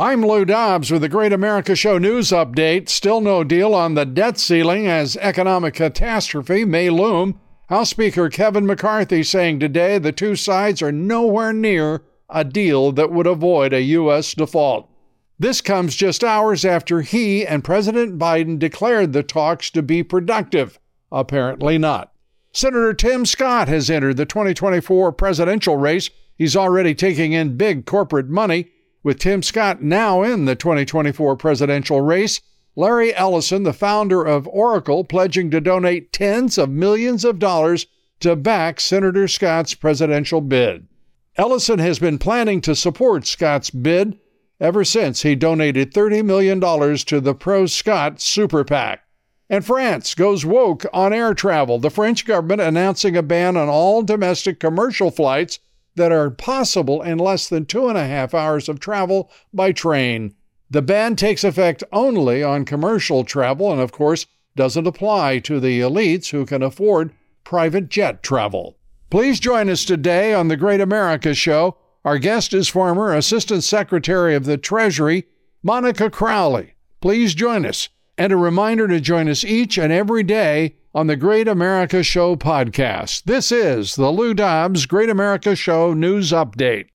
I'm Lou Dobbs with the Great America Show news update. Still no deal on the debt ceiling as economic catastrophe may loom. House Speaker Kevin McCarthy saying today the two sides are nowhere near a deal that would avoid a U.S. default. This comes just hours after he and President Biden declared the talks to be productive. Apparently not. Senator Tim Scott has entered the 2024 presidential race. He's already taking in big corporate money. With Tim Scott now in the 2024 presidential race, Larry Ellison, the founder of Oracle, pledging to donate tens of millions of dollars to back Senator Scott's presidential bid. Ellison has been planning to support Scott's bid ever since he donated $30 million to the pro Scott Super PAC. And France goes woke on air travel. The French government announcing a ban on all domestic commercial flights that are possible in less than two and a half hours of travel by train. The ban takes effect only on commercial travel and, of course, doesn't apply to the elites who can afford private jet travel. Please join us today on the Great America Show. Our guest is former Assistant Secretary of the Treasury, Monica Crowley. Please join us. And a reminder to join us each and every day on the Great America Show podcast. This is the Lou Dobbs Great America Show News Update.